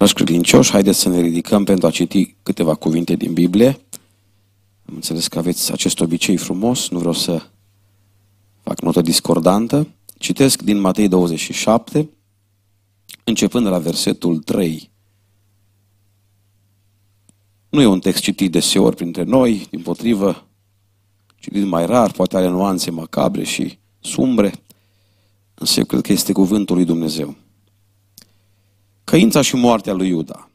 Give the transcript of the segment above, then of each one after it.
Dragi credincioși, haideți să ne ridicăm pentru a citi câteva cuvinte din Biblie. Am înțeles că aveți acest obicei frumos, nu vreau să fac notă discordantă. Citesc din Matei 27, începând de la versetul 3. Nu e un text citit deseori printre noi, din potrivă, citit mai rar, poate are nuanțe macabre și sumbre, însă eu cred că este cuvântul lui Dumnezeu. Căința și moartea lui Iuda.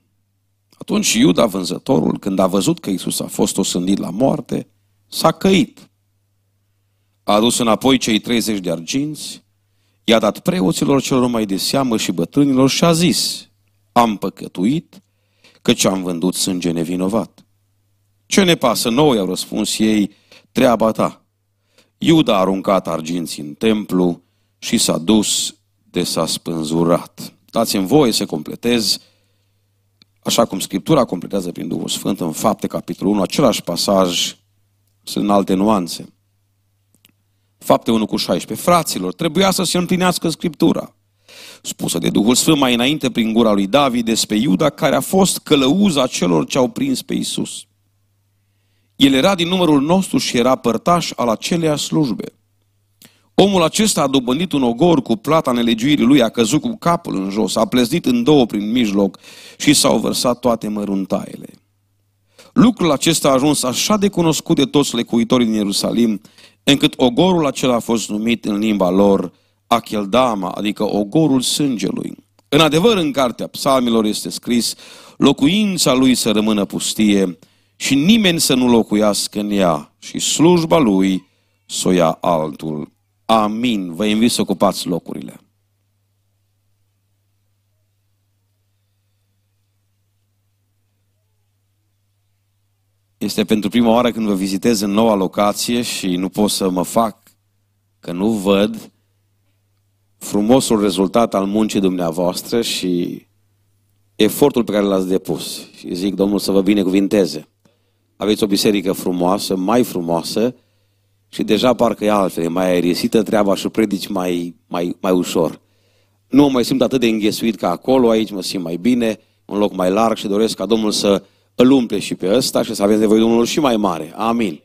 Atunci Iuda, vânzătorul, când a văzut că Isus a fost osândit la moarte, s-a căit. A adus înapoi cei 30 de arginți, i-a dat preoților celor mai de seamă și bătrânilor și a zis, am păcătuit, căci am vândut sânge nevinovat. Ce ne pasă nouă, au răspuns ei, treaba ta. Iuda a aruncat arginții în templu și s-a dus de s-a spânzurat. Dați-mi voie să completez, așa cum Scriptura completează prin Duhul Sfânt în fapte, capitolul 1, același pasaj, sunt în alte nuanțe. Fapte 1 cu 16. Fraților, trebuia să se împlinească Scriptura, spusă de Duhul Sfânt mai înainte prin gura lui David despre Iuda, care a fost călăuza celor ce au prins pe Isus. El era din numărul nostru și era părtaș al aceleia slujbe. Omul acesta a dobândit un ogor cu plata nelegiuirii lui, a căzut cu capul în jos, a pleznit în două prin mijloc și s-au vărsat toate măruntaiele. Lucrul acesta a ajuns așa de cunoscut de toți lecuitorii din Ierusalim, încât ogorul acela a fost numit în limba lor Acheldama, adică ogorul sângelui. În adevăr, în cartea psalmilor este scris, locuința lui să rămână pustie și nimeni să nu locuiască în ea și slujba lui să o ia altul. Amin. Vă invit să ocupați locurile. Este pentru prima oară când vă vizitez în noua locație și nu pot să mă fac că nu văd frumosul rezultat al muncii dumneavoastră și efortul pe care l-ați depus. Și zic, Domnul să vă binecuvinteze. Aveți o biserică frumoasă, mai frumoasă, și deja parcă e altfel, e mai aerisită treaba și predici mai, mai, mai ușor. Nu mă mai simt atât de înghesuit ca acolo, aici mă simt mai bine, un loc mai larg și doresc ca Domnul să îl umple și pe ăsta și să aveți nevoie de unul și mai mare. Amin.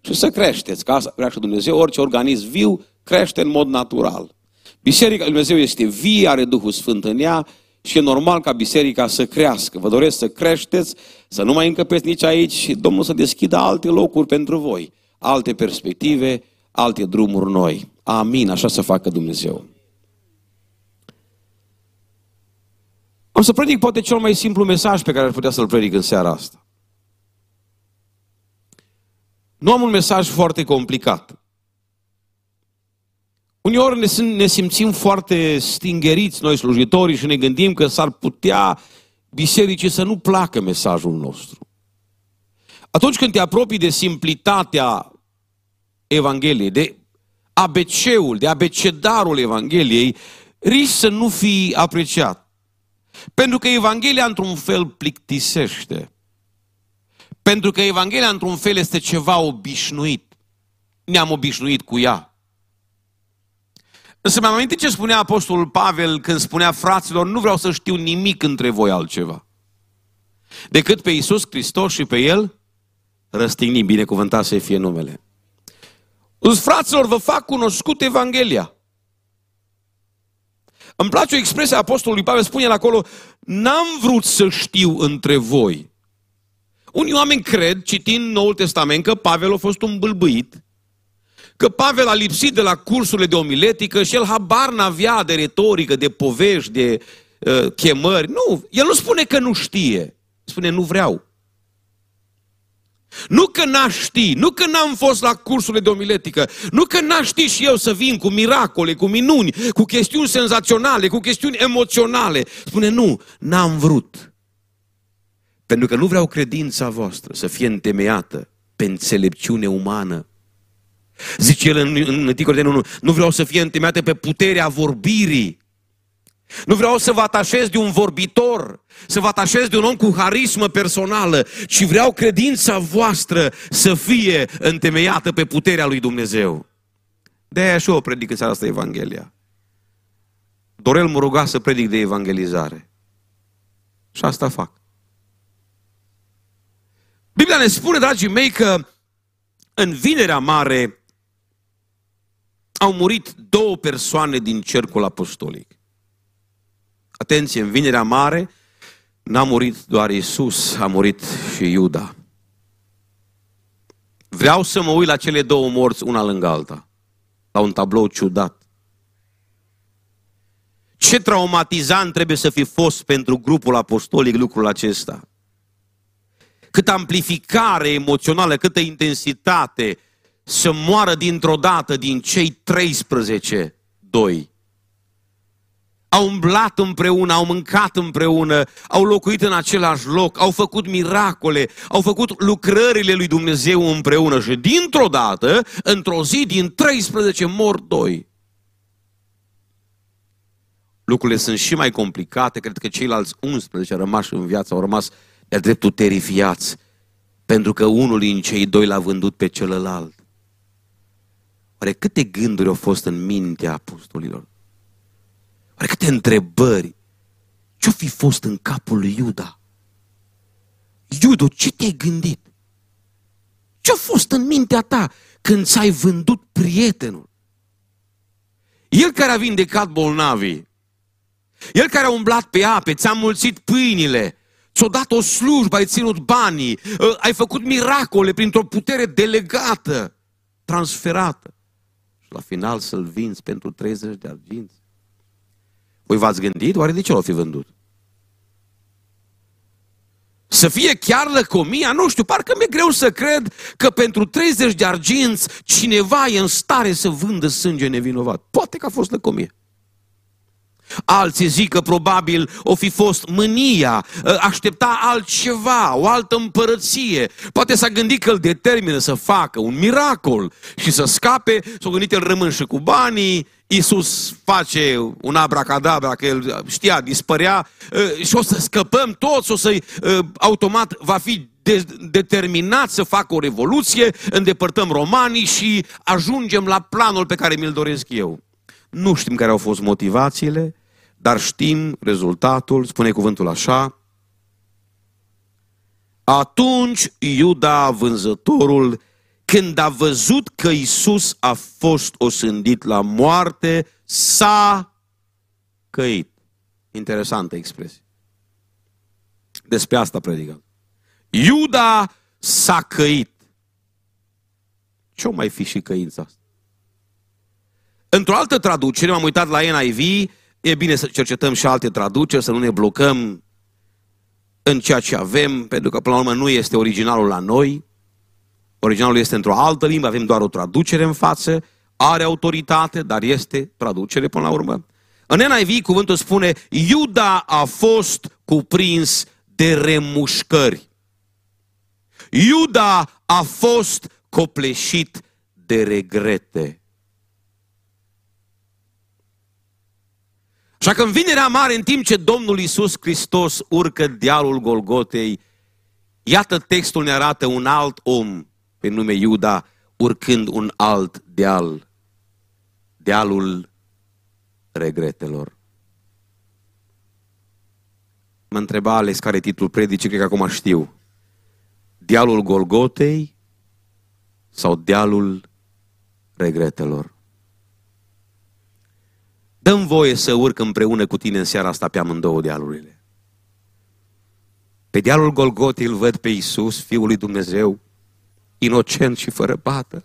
Și să creșteți, ca asta vrea și Dumnezeu, orice organism viu crește în mod natural. Biserica lui Dumnezeu este vie, are Duhul Sfânt în ea și e normal ca biserica să crească. Vă doresc să creșteți, să nu mai încăpeți nici aici și Domnul să deschidă alte locuri pentru voi alte perspective, alte drumuri noi. Amin, așa să facă Dumnezeu. Am să predic poate cel mai simplu mesaj pe care ar putea să-l predic în seara asta. Nu am un mesaj foarte complicat. Uneori ne, ne simțim foarte stingeriți noi slujitorii și ne gândim că s-ar putea bisericii să nu placă mesajul nostru. Atunci când te apropii de simplitatea Evangheliei, de ABC-ul, de abecedarul Evangheliei, risc să nu fii apreciat. Pentru că Evanghelia într-un fel plictisește. Pentru că Evanghelia într-un fel este ceva obișnuit. Ne-am obișnuit cu ea. Însă mi-am amintit ce spunea Apostolul Pavel când spunea fraților, nu vreau să știu nimic între voi altceva. Decât pe Iisus Hristos și pe El răstigni, binecuvântat să fie numele. Îți fraților, vă fac cunoscut Evanghelia. Îmi place o expresie a Apostolului Pavel, spune el acolo, n-am vrut să știu între voi. Unii oameni cred, citind Noul Testament, că Pavel a fost un bâlbâit, că Pavel a lipsit de la cursurile de omiletică și el habar n-avea de retorică, de povești, de uh, chemări. Nu, el nu spune că nu știe, spune nu vreau. Nu că n-aș ști, nu că n-am fost la cursurile de omiletică, nu că n-aș ști și eu să vin cu miracole, cu minuni, cu chestiuni senzaționale, cu chestiuni emoționale. Spune, nu, n-am vrut. Pentru că nu vreau credința voastră să fie întemeiată pe înțelepciune umană. Zice el în, în 1 nu vreau să fie întemeiată pe puterea vorbirii, nu vreau să vă atașez de un vorbitor, să vă atașez de un om cu harismă personală, ci vreau credința voastră să fie întemeiată pe puterea lui Dumnezeu. De aia și eu predic în seara asta Evanghelia. Dorel mă ruga să predic de evangelizare. Și asta fac. Biblia ne spune, dragii mei, că în vinerea mare au murit două persoane din cercul apostolic. Atenție, în vinerea mare n-a murit doar Isus, a murit și Iuda. Vreau să mă uit la cele două morți, una lângă alta, la un tablou ciudat. Ce traumatizant trebuie să fi fost pentru grupul apostolic lucrul acesta. Câtă amplificare emoțională, câtă intensitate să moară dintr-o dată din cei 13, doi. Au umblat împreună, au mâncat împreună, au locuit în același loc, au făcut miracole, au făcut lucrările lui Dumnezeu împreună și dintr-o dată, într-o zi din 13 mor doi. Lucrurile sunt și mai complicate, cred că ceilalți 11 rămași în viață au rămas de dreptul terifiați, pentru că unul din cei doi l-a vândut pe celălalt. Oare câte gânduri au fost în mintea apostolilor? Oare câte întrebări? Ce-o fi fost în capul lui Iuda? Iudo, ce te-ai gândit? Ce-a fost în mintea ta când ți-ai vândut prietenul? El care a vindecat bolnavii, el care a umblat pe ape, ți-a mulțit pâinile, ți-a dat o slujbă, ai ținut banii, ă, ai făcut miracole printr-o putere delegată, transferată. Și la final să-l vinzi pentru 30 de arginți. Voi v-ați gândit? Oare de ce l-au fi vândut? Să fie chiar lăcomia? Nu știu, parcă mi-e greu să cred că pentru 30 de arginți cineva e în stare să vândă sânge nevinovat. Poate că a fost lăcomie. Alții zic că probabil o fi fost mânia, ă, aștepta altceva, o altă împărăție. Poate s-a gândit că îl determină să facă un miracol și să scape, s-a gândit el rămân și cu banii, Iisus face un abracadabra, că el știa, dispărea ă, și o să scăpăm toți, o să ă, automat va fi de, determinat să facă o revoluție, îndepărtăm romanii și ajungem la planul pe care mi-l doresc eu. Nu știm care au fost motivațiile, dar știm rezultatul, spune cuvântul așa. Atunci Iuda, vânzătorul, când a văzut că Isus a fost osândit la moarte, s-a căit. Interesantă expresie. Despre asta predicăm. Iuda s-a căit. Ce-o mai fi și căința asta? Într-o altă traducere, m-am uitat la NIV, E bine să cercetăm și alte traduceri, să nu ne blocăm în ceea ce avem, pentru că până la urmă nu este originalul la noi. Originalul este într-o altă limbă, avem doar o traducere în față, are autoritate, dar este traducere până la urmă. În NIV cuvântul spune, Iuda a fost cuprins de remușcări. Iuda a fost copleșit de regrete. Așa că în vinerea mare, în timp ce Domnul Iisus Hristos urcă dealul Golgotei, iată textul ne arată un alt om pe nume Iuda urcând un alt deal, dealul regretelor. Mă întreba Alex care e titlul predicii, cred că acum știu. Dealul Golgotei sau dealul regretelor? Dăm voie să urc împreună cu tine în seara asta pe amândouă dealurile. Pe dealul Golgotei îl văd pe Iisus, Fiul lui Dumnezeu, inocent și fără pată.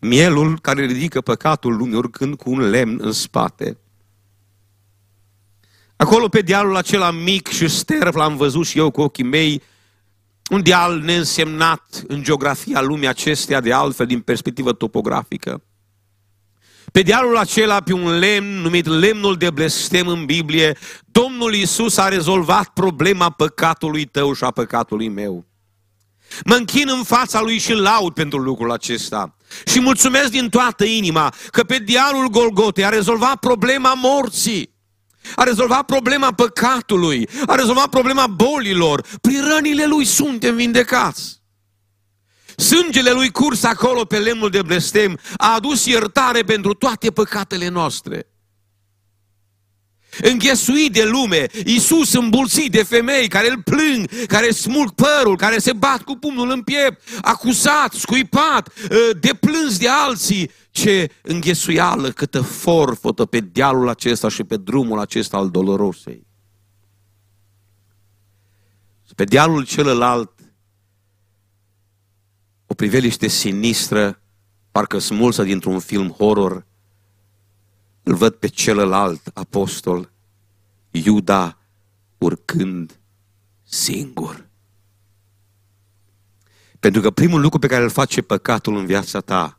Mielul care ridică păcatul lumii urcând cu un lemn în spate. Acolo pe dealul acela mic și sterv l-am văzut și eu cu ochii mei, un deal neînsemnat în geografia lumii acesteia de altfel din perspectivă topografică. Pe dealul acela, pe un lemn numit lemnul de blestem în Biblie, Domnul Isus a rezolvat problema păcatului tău și a păcatului meu. Mă închin în fața lui și laud pentru lucrul acesta. Și mulțumesc din toată inima că pe dealul Golgotei a rezolvat problema morții. A rezolvat problema păcatului, a rezolvat problema bolilor. Prin rănile lui suntem vindecați. Sângele lui curs acolo pe lemnul de blestem a adus iertare pentru toate păcatele noastre. înghesuit de lume, Iisus îmbulțit de femei care îl plâng, care smulg părul, care se bat cu pumnul în piept, acuzat, scuipat, ă, deplâns de alții. Ce înghesuială, câtă forfotă pe dealul acesta și pe drumul acesta al dolorosei. Pe dealul celălalt, o priveliște sinistră, parcă smulsă dintr-un film horror, îl văd pe celălalt apostol, Iuda, urcând singur. Pentru că primul lucru pe care îl face păcatul în viața ta,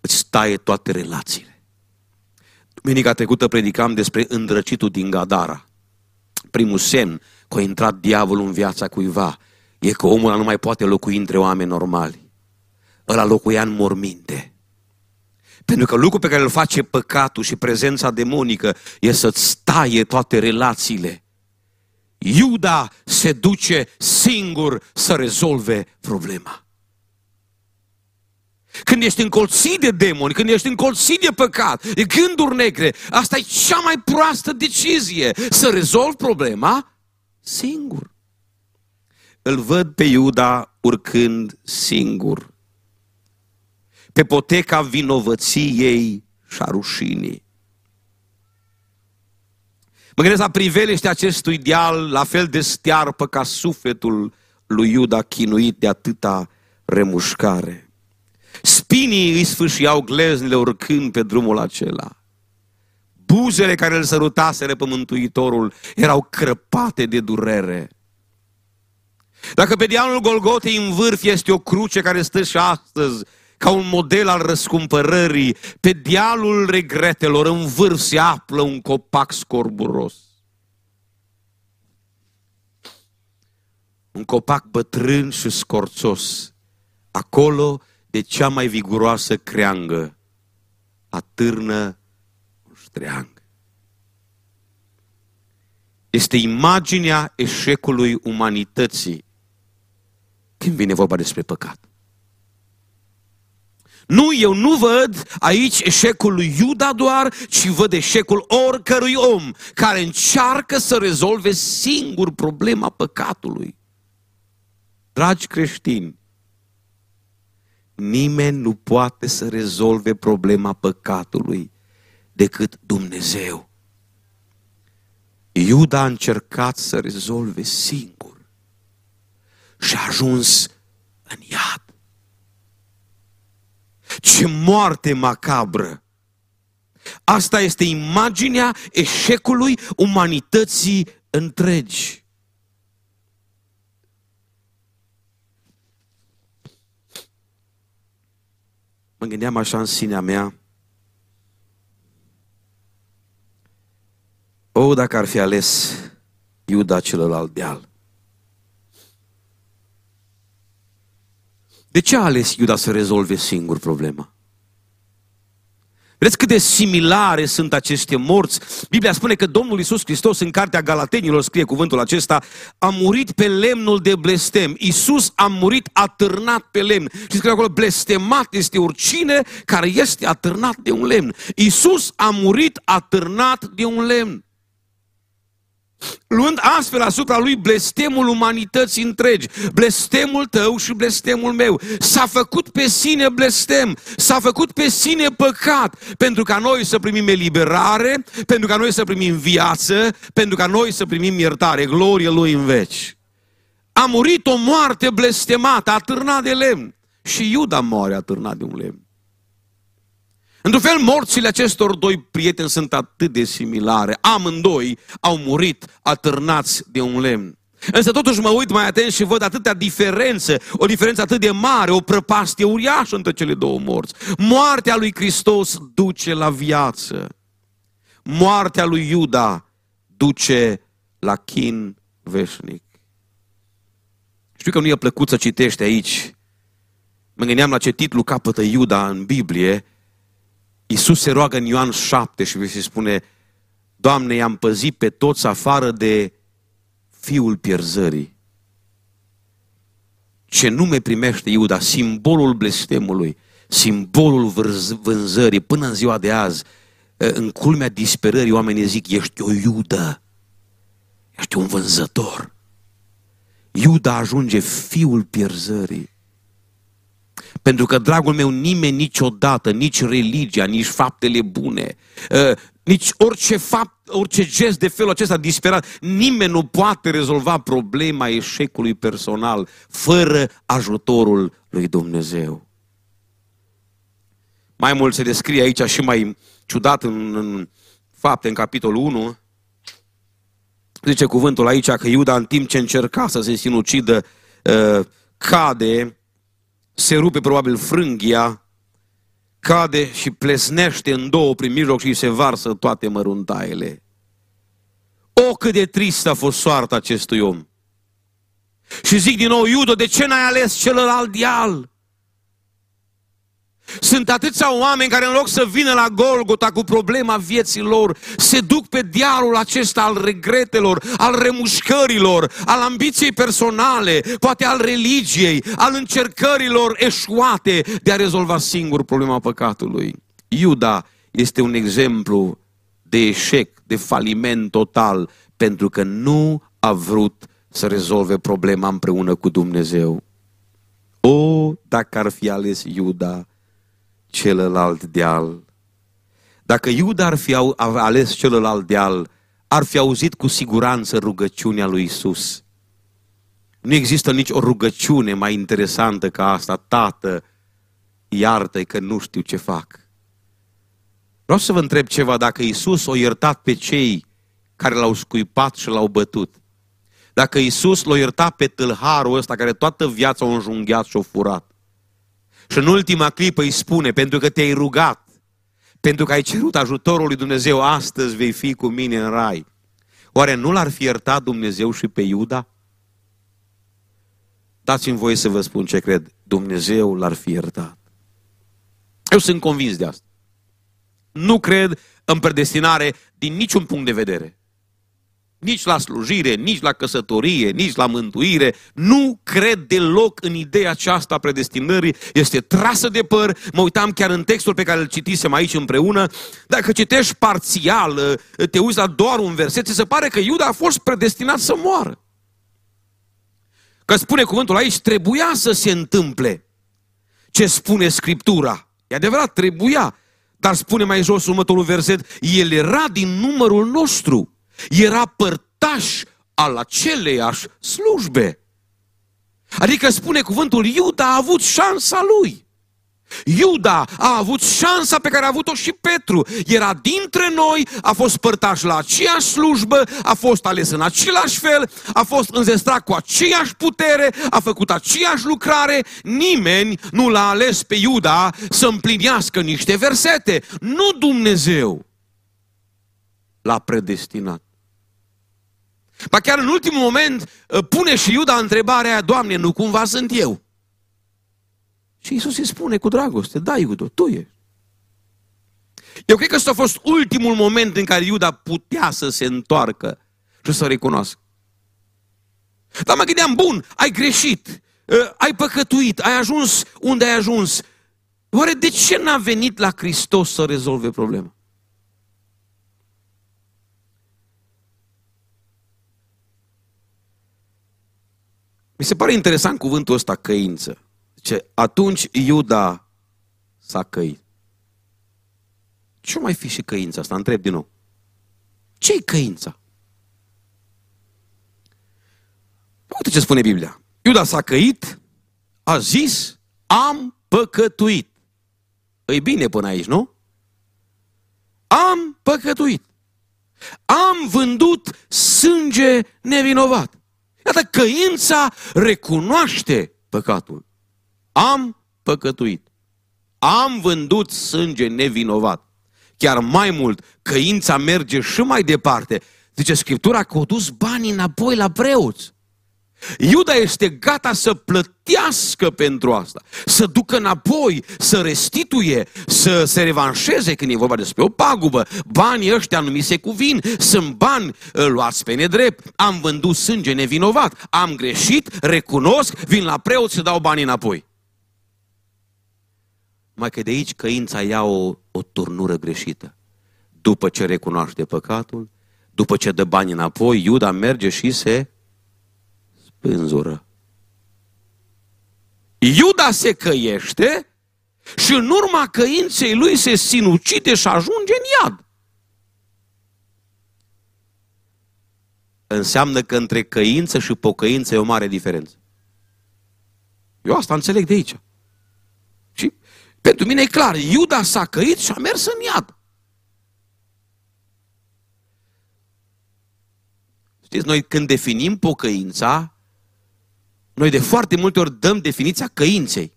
îți taie toate relațiile. Duminica trecută predicam despre îndrăcitul din Gadara. Primul semn că a intrat diavolul în viața cuiva e că omul nu mai poate locui între oameni normali. Ăla locuia în morminte. Pentru că lucrul pe care îl face păcatul și prezența demonică e să-ți taie toate relațiile. Iuda se duce singur să rezolve problema. Când ești încolțit de demoni, când ești încolțit de păcat, de gânduri negre, asta e cea mai proastă decizie, să rezolvi problema singur. Îl văd pe Iuda urcând singur pe poteca vinovăției și a rușinii. Mă gândesc la priveliște acestui deal, la fel de stearpă ca sufletul lui Iuda chinuit de atâta remușcare. Spinii îi sfâșiau gleznile urcând pe drumul acela. Buzele care îl sărutaseră pe Mântuitorul erau crăpate de durere. Dacă pe dealul Golgotei în vârf este o cruce care stă și astăzi ca un model al răscumpărării, pe dealul regretelor, în vârf se află un copac scorburos. Un copac bătrân și scorțos, acolo de cea mai viguroasă creangă, atârnă un ștreang. Este imaginea eșecului umanității când vine vorba despre păcat. Nu, eu nu văd aici eșecul lui Iuda doar, ci văd eșecul oricărui om care încearcă să rezolve singur problema păcatului. Dragi creștini, nimeni nu poate să rezolve problema păcatului decât Dumnezeu. Iuda a încercat să rezolve singur și a ajuns în iad. Ce moarte macabră! Asta este imaginea eșecului umanității întregi. Mă gândeam așa în sinea mea. O, dacă ar fi ales Iuda celălalt deal. De ce a ales Iuda să rezolve singur problema? Vedeți cât de similare sunt aceste morți? Biblia spune că Domnul Iisus Hristos în cartea Galatenilor scrie cuvântul acesta, a murit pe lemnul de blestem. Iisus a murit atârnat pe lemn. Și scrie acolo, blestemat este oricine care este atârnat de un lemn. Iisus a murit atârnat de un lemn luând astfel asupra lui blestemul umanității întregi, blestemul tău și blestemul meu. S-a făcut pe sine blestem, s-a făcut pe sine păcat, pentru ca noi să primim eliberare, pentru ca noi să primim viață, pentru ca noi să primim iertare, glorie lui în veci. A murit o moarte blestemată, atârnat de lemn. Și Iuda moare atârnat de un lemn. Într-un fel, morțile acestor doi prieteni sunt atât de similare. Amândoi au murit atârnați de un lemn. Însă totuși mă uit mai atent și văd atâtea diferențe, o diferență atât de mare, o prăpastie uriașă între cele două morți. Moartea lui Hristos duce la viață. Moartea lui Iuda duce la chin veșnic. Știu că nu e plăcut să citești aici. Mă gândeam la ce titlu capătă Iuda în Biblie, Iisus se roagă în Ioan 7 și se spune, Doamne, i-am păzit pe toți afară de fiul pierzării. Ce nume primește Iuda? Simbolul blestemului, simbolul vânzării până în ziua de azi în culmea disperării oamenii zic, ești o iudă, ești un vânzător. Iuda ajunge fiul pierzării. Pentru că, dragul meu, nimeni niciodată, nici religia, nici faptele bune, ă, nici orice fapt, orice gest de felul acesta disperat, nimeni nu poate rezolva problema eșecului personal fără ajutorul lui Dumnezeu. Mai mult se descrie aici și mai ciudat în, în fapte, în capitolul 1, zice cuvântul aici că Iuda în timp ce încerca să se sinucidă, ă, cade, se rupe probabil frânghia, cade și plesnește în două prin mijloc și se varsă toate măruntaiele. O, cât de tristă a fost soarta acestui om. Și zic din nou, Iudo, de ce n-ai ales celălalt dial? Sunt atâția oameni care în loc să vină la Golgota cu problema vieții lor, se duc pe dialul acesta al regretelor, al remușcărilor, al ambiției personale, poate al religiei, al încercărilor eșuate de a rezolva singur problema păcatului. Iuda este un exemplu de eșec, de faliment total, pentru că nu a vrut să rezolve problema împreună cu Dumnezeu. O, dacă ar fi ales Iuda, celălalt deal. Dacă Iuda ar fi ales celălalt deal, ar fi auzit cu siguranță rugăciunea lui Isus. Nu există nici o rugăciune mai interesantă ca asta, Tată, iartă că nu știu ce fac. Vreau să vă întreb ceva, dacă Isus o iertat pe cei care l-au scuipat și l-au bătut, dacă Isus l-a iertat pe tâlharul ăsta care toată viața o înjunghiat și o furat, și în ultima clipă îi spune, pentru că te-ai rugat, pentru că ai cerut ajutorul lui Dumnezeu, astăzi vei fi cu mine în rai. Oare nu l-ar fi iertat Dumnezeu și pe Iuda? Dați-mi voie să vă spun ce cred. Dumnezeu l-ar fi iertat. Eu sunt convins de asta. Nu cred în predestinare din niciun punct de vedere nici la slujire, nici la căsătorie, nici la mântuire. Nu cred deloc în ideea aceasta a predestinării. Este trasă de păr. Mă uitam chiar în textul pe care îl citisem aici împreună. Dacă citești parțial, te uiți la doar un verset, ți se pare că Iuda a fost predestinat să moară. Că spune cuvântul aici, trebuia să se întâmple ce spune Scriptura. E adevărat, trebuia. Dar spune mai jos următorul verset, el era din numărul nostru era părtaș al aceleiași slujbe. Adică spune cuvântul, Iuda a avut șansa lui. Iuda a avut șansa pe care a avut-o și Petru. Era dintre noi, a fost părtaș la aceeași slujbă, a fost ales în același fel, a fost înzestrat cu aceeași putere, a făcut aceeași lucrare. Nimeni nu l-a ales pe Iuda să împlinească niște versete. Nu Dumnezeu l-a predestinat. Ba chiar în ultimul moment uh, pune și Iuda întrebarea, Doamne, nu cumva sunt eu? Și Isus îi spune cu dragoste, da, Iuda, tu ești. Eu cred că ăsta a fost ultimul moment în care Iuda putea să se întoarcă și să recunoască. Dar mă gândeam, bun, ai greșit, uh, ai păcătuit, ai ajuns unde ai ajuns. Oare de ce n-a venit la Hristos să rezolve problema? Mi se pare interesant cuvântul ăsta, căință. Ce atunci Iuda s-a căit. Ce mai fi și căința asta? Întreb din nou. Ce-i căința? Uite ce spune Biblia. Iuda s-a căit, a zis, am păcătuit. Îi bine până aici, nu? Am păcătuit. Am vândut sânge nevinovat. Iată, căința recunoaște păcatul. Am păcătuit. Am vândut sânge nevinovat. Chiar mai mult, căința merge și mai departe. Zice Scriptura că au dus banii înapoi la preoți. Iuda este gata să plătească pentru asta, să ducă înapoi, să restituie, să se revanșeze când e vorba despre o pagubă. Banii ăștia nu mi se cuvin, sunt bani luați pe nedrept, am vândut sânge nevinovat, am greșit, recunosc, vin la preot să dau banii înapoi. Mai că de aici căința ia o, o turnură greșită. după ce recunoaște păcatul, după ce dă bani înapoi, Iuda merge și se spânzură. Iuda se căiește și în urma căinței lui se sinucide și ajunge în iad. Înseamnă că între căință și pocăință e o mare diferență. Eu asta înțeleg de aici. Și pentru mine e clar, Iuda s-a căit și a mers în iad. Știți, noi când definim pocăința, noi de foarte multe ori dăm definiția căinței.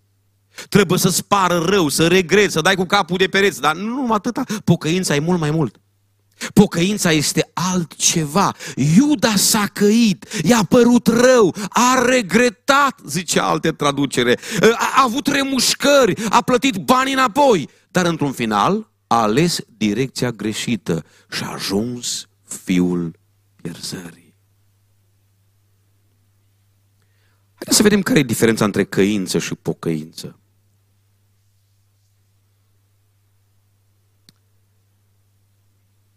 Trebuie să-ți pară rău, să regreți, să dai cu capul de pereți, dar nu numai atâta. Pocăința e mult mai mult. Pocăința este altceva. Iuda s-a căit, i-a părut rău, a regretat, zice alte traducere, a avut remușcări, a plătit bani înapoi, dar într-un final a ales direcția greșită și a ajuns fiul pierzării. Haideți să vedem care e diferența între căință și pocăință.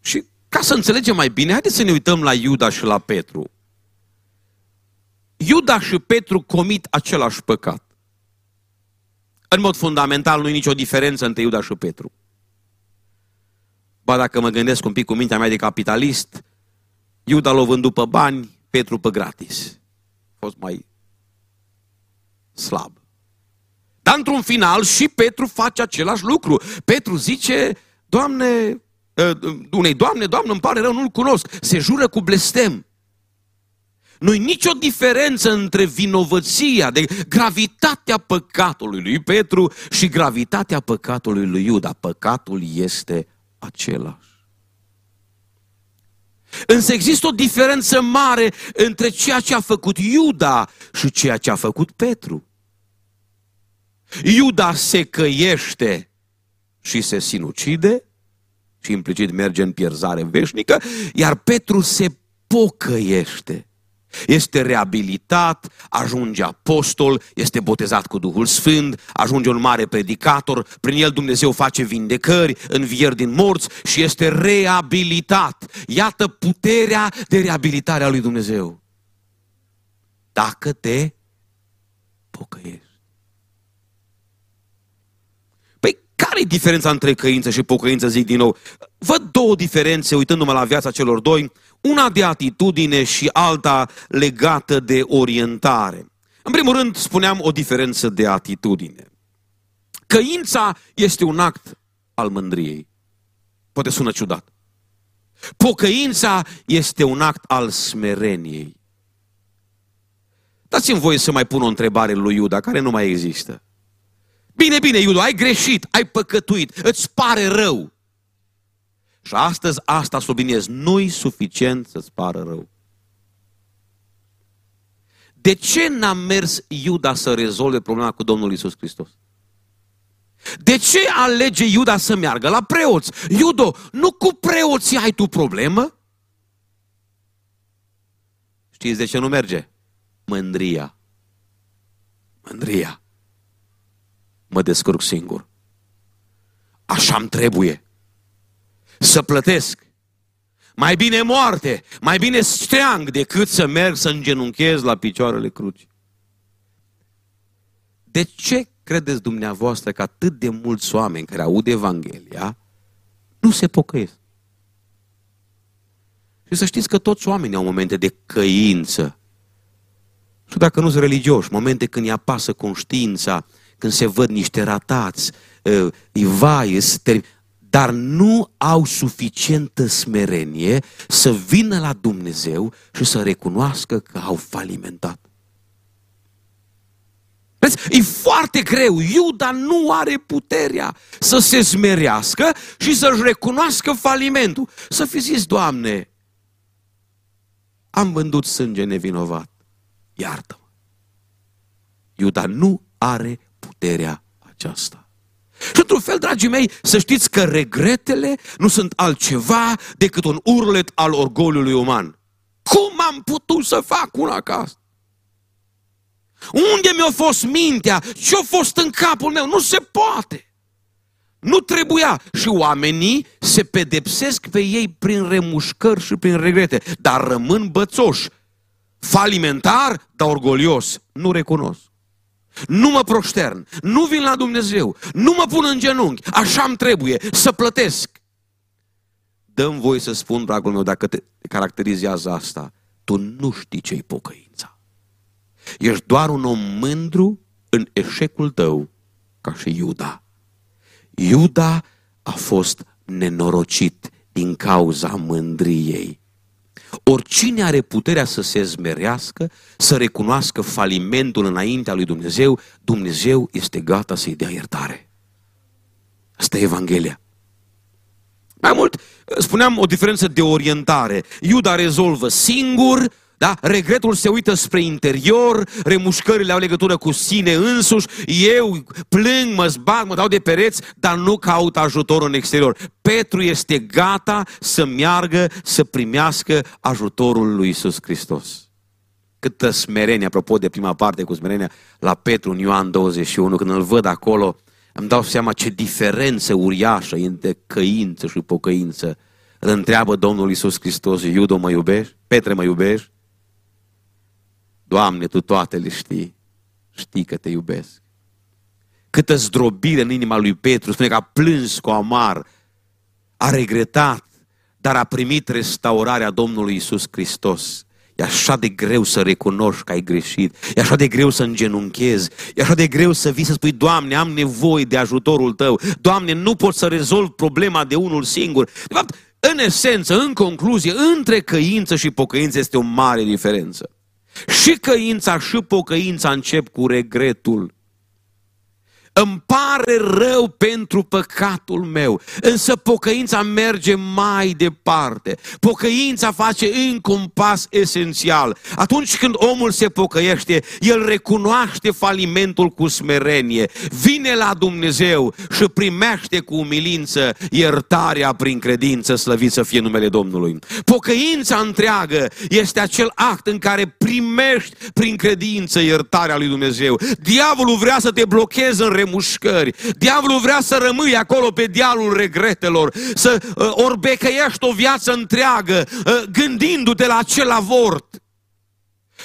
Și ca să înțelegem mai bine, haideți să ne uităm la Iuda și la Petru. Iuda și Petru comit același păcat. În mod fundamental nu e nicio diferență între Iuda și Petru. Ba dacă mă gândesc un pic cu mintea mea de capitalist, Iuda l-a vândut pe bani, Petru pe gratis. A fost mai slab. Dar într-un final și Petru face același lucru. Petru zice, Doamne, ă, unei Doamne, Doamne, îmi pare rău, nu-L cunosc. Se jură cu blestem. Nu-i nicio diferență între vinovăția, de gravitatea păcatului lui Petru și gravitatea păcatului lui Iuda. Păcatul este același. Însă există o diferență mare între ceea ce a făcut Iuda și ceea ce a făcut Petru. Iuda se căiește și se sinucide și implicit merge în pierzare veșnică, iar Petru se pocăiește. Este reabilitat, ajunge apostol, este botezat cu Duhul Sfânt, ajunge un mare predicator, prin el Dumnezeu face vindecări, învieri din morți și este reabilitat. Iată puterea de reabilitare a lui Dumnezeu. Dacă te pocăiești. Păi care e diferența între căință și pocăință, zic din nou? Văd două diferențe uitându-mă la viața celor doi una de atitudine și alta legată de orientare. În primul rând, spuneam o diferență de atitudine. Căința este un act al mândriei. Poate sună ciudat. Pocăința este un act al smereniei. Dați-mi voie să mai pun o întrebare lui Iuda, care nu mai există. Bine, bine, Iuda, ai greșit, ai păcătuit, îți pare rău. Și astăzi asta subliniez, nu-i suficient să-ți pară rău. De ce n-a mers Iuda să rezolve problema cu Domnul Isus Hristos? De ce alege Iuda să meargă la preoți? Iudo, nu cu preoții ai tu problemă? Știți de ce nu merge? Mândria. Mândria. Mă descurc singur. Așa-mi trebuie să plătesc. Mai bine moarte, mai bine streang decât să merg să îngenunchez la picioarele cruci. De ce credeți dumneavoastră că atât de mulți oameni care aud Evanghelia nu se pocăiesc? Și să știți că toți oamenii au momente de căință. Și dacă nu sunt religioși, momente când îi apasă conștiința, când se văd niște ratați, uh, vai, dar nu au suficientă smerenie să vină la Dumnezeu și să recunoască că au falimentat. Vezi, e foarte greu. Iuda nu are puterea să se smerească și să-și recunoască falimentul. Să fi zis, Doamne, am vândut sânge nevinovat. Iartă-mă. Iuda nu are puterea aceasta. Și într-un fel, dragii mei, să știți că regretele nu sunt altceva decât un urlet al orgoliului uman. Cum am putut să fac una ca asta? Unde mi-a fost mintea? Ce-a fost în capul meu? Nu se poate. Nu trebuia. Și oamenii se pedepsesc pe ei prin remușcări și prin regrete, dar rămân bățoși. Falimentar, dar orgolios. Nu recunosc. Nu mă proștern, nu vin la Dumnezeu, nu mă pun în genunchi, așa îmi trebuie, să plătesc. Dăm voi să spun, dragul meu, dacă te caracterizează asta, tu nu știi ce-i pocăința. Ești doar un om mândru în eșecul tău, ca și Iuda. Iuda a fost nenorocit din cauza mândriei. Oricine are puterea să se zmerească, să recunoască falimentul înaintea lui Dumnezeu, Dumnezeu este gata să-i dea iertare. Asta e Evanghelia. Mai mult, spuneam o diferență de orientare. Iuda rezolvă singur, da? Regretul se uită spre interior, remușcările au legătură cu sine însuși, eu plâng, mă zbag, mă dau de pereți, dar nu caut ajutor în exterior. Petru este gata să meargă, să primească ajutorul lui Isus Hristos. Câtă smerenie, apropo de prima parte cu smerenia, la Petru în Ioan 21, când îl văd acolo, îmi dau seama ce diferență uriașă între căință și pocăință. Îl întreabă Domnul Isus Hristos, Iudo, mă iubești? Petre, mă iubești? Doamne, Tu toate le știi. Știi că te iubesc. Câtă zdrobire în inima lui Petru, spune că a plâns cu amar, a regretat, dar a primit restaurarea Domnului Isus Hristos. E așa de greu să recunoști că ai greșit. E așa de greu să îngenunchezi. E așa de greu să vii să spui, Doamne, am nevoie de ajutorul Tău. Doamne, nu pot să rezolv problema de unul singur. De fapt, în esență, în concluzie, între căință și pocăință este o mare diferență. Și căința și pocăința încep cu regretul. Îmi pare rău pentru păcatul meu, însă pocăința merge mai departe. Pocăința face încă un pas esențial. Atunci când omul se pocăiește, el recunoaște falimentul cu smerenie, vine la Dumnezeu și primește cu umilință iertarea prin credință, slăvit să fie numele Domnului. Pocăința întreagă este acel act în care primești prin credință iertarea lui Dumnezeu. Diavolul vrea să te blocheze în remușcări. Diavolul vrea să rămâi acolo pe dealul regretelor, să uh, orbecăiești o viață întreagă, uh, gândindu-te la acel avort.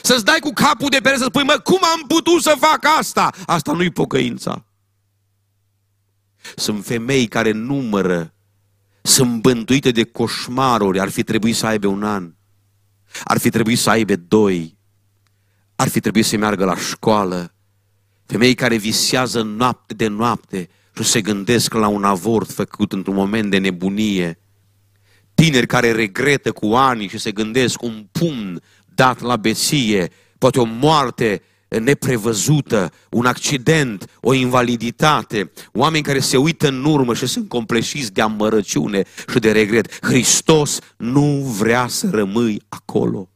Să-ți dai cu capul de pere să spui, mă, cum am putut să fac asta? Asta nu-i pocăința. Sunt femei care numără, sunt bântuite de coșmaruri, ar fi trebuit să aibă un an, ar fi trebuit să aibă doi, ar fi trebuit să meargă la școală, Femei care visează noapte de noapte și se gândesc la un avort făcut într-un moment de nebunie. Tineri care regretă cu ani și se gândesc un pumn dat la beție, poate o moarte neprevăzută, un accident, o invaliditate, oameni care se uită în urmă și sunt compleșiți de amărăciune și de regret. Hristos nu vrea să rămâi acolo.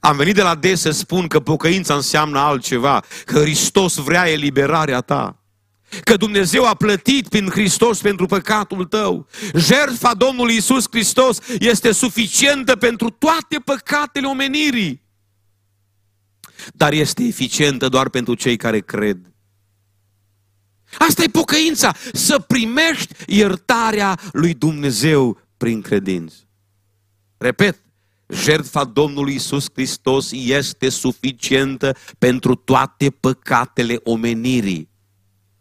Am venit de la des să spun că pocăința înseamnă altceva, că Hristos vrea eliberarea ta. Că Dumnezeu a plătit prin Hristos pentru păcatul tău. Jertfa Domnului Isus Hristos este suficientă pentru toate păcatele omenirii. Dar este eficientă doar pentru cei care cred. Asta e pocăința, să primești iertarea lui Dumnezeu prin credință. Repet, Jertfa Domnului Isus Hristos este suficientă pentru toate păcatele omenirii.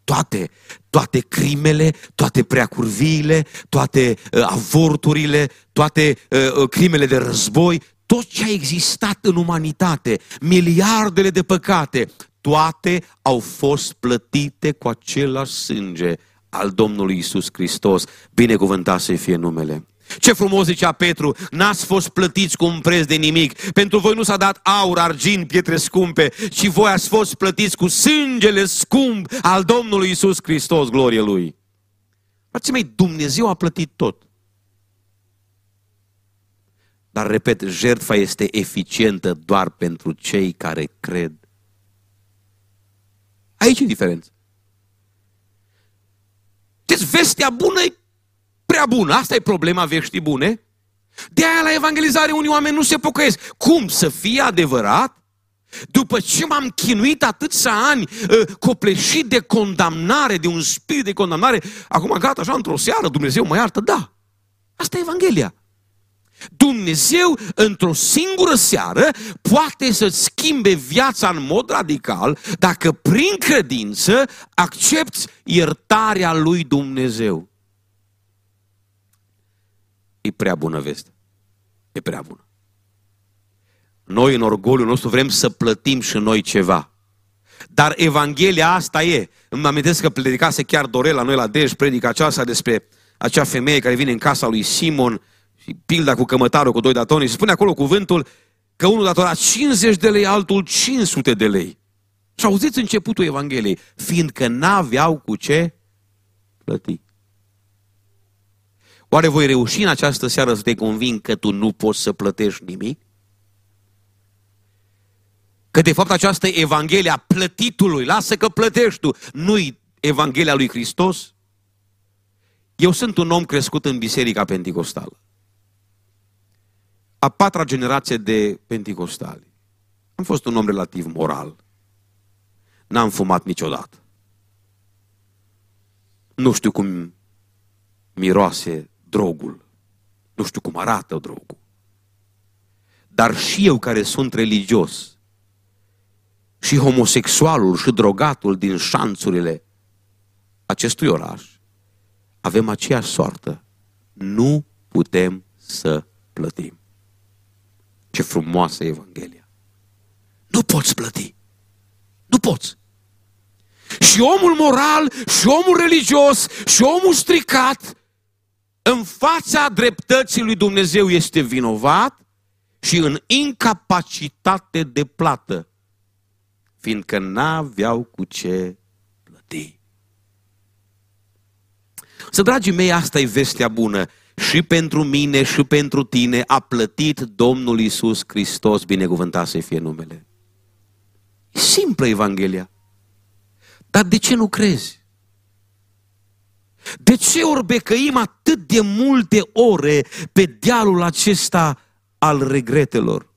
Toate, toate crimele, toate preacurviile, toate uh, avorturile, toate uh, uh, crimele de război, tot ce a existat în umanitate, miliardele de păcate, toate au fost plătite cu același sânge al Domnului Isus Hristos. Binecuvântat să fie numele. Ce frumos zicea Petru, n-ați fost plătiți cu un preț de nimic. Pentru voi nu s-a dat aur, argint, pietre scumpe, ci voi ați fost plătiți cu sângele scump al Domnului Isus Hristos, glorie Lui. Frații mei, Dumnezeu a plătit tot. Dar, repet, jertfa este eficientă doar pentru cei care cred. Aici e diferența. Deci vestea bună e prea bună. Asta e problema veștii bune. De aia la evangelizare unii oameni nu se pocăiesc. Cum să fie adevărat După ce m-am chinuit atâția ani, uh, copleșit de condamnare, de un spirit de condamnare, acum gata, așa, într-o seară, Dumnezeu mă iartă, da. Asta e Evanghelia. Dumnezeu, într-o singură seară, poate să-ți schimbe viața în mod radical dacă prin credință accepti iertarea lui Dumnezeu. E prea bună veste. E prea bună. Noi, în orgoliul nostru, vrem să plătim și noi ceva. Dar Evanghelia asta e. Îmi amintesc că predicase chiar Dorel la noi la Dej, predica aceasta despre acea femeie care vine în casa lui Simon și pilda cu cămătarul cu doi datoni și spune acolo cuvântul că unul datora 50 de lei, altul 500 de lei. Și auziți începutul Evangheliei, fiindcă n-aveau cu ce plăti. Oare voi reuși în această seară să te conving că tu nu poți să plătești nimic? Că de fapt această Evanghelie a plătitului, lasă că plătești tu, nu-i Evanghelia lui Hristos? Eu sunt un om crescut în Biserica Pentecostală. A patra generație de penticostali. Am fost un om relativ moral. N-am fumat niciodată. Nu știu cum miroase drogul. Nu știu cum arată drogul. Dar și eu care sunt religios, și homosexualul și drogatul din șanțurile acestui oraș, avem aceeași soartă. Nu putem să plătim. Ce frumoasă e Evanghelia. Nu poți plăti. Nu poți. Și omul moral, și omul religios, și omul stricat, în fața dreptății lui Dumnezeu este vinovat și în incapacitate de plată, fiindcă n-aveau cu ce plăti. Să, dragii mei, asta e vestea bună. Și pentru mine și pentru tine a plătit Domnul Isus Hristos, binecuvântat să fie numele. E simplă Evanghelia. Dar de ce nu crezi? De ce orbecăim atât de multe ore pe dealul acesta al regretelor?